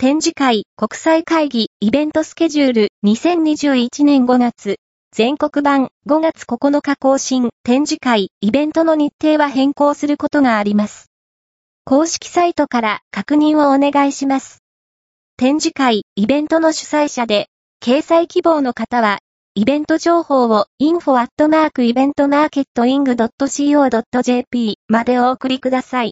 展示会、国際会議、イベントスケジュール、2021年5月、全国版、5月9日更新、展示会、イベントの日程は変更することがあります。公式サイトから確認をお願いします。展示会、イベントの主催者で、掲載希望の方は、イベント情報を info.eventmarketing.co.jp までお送りください。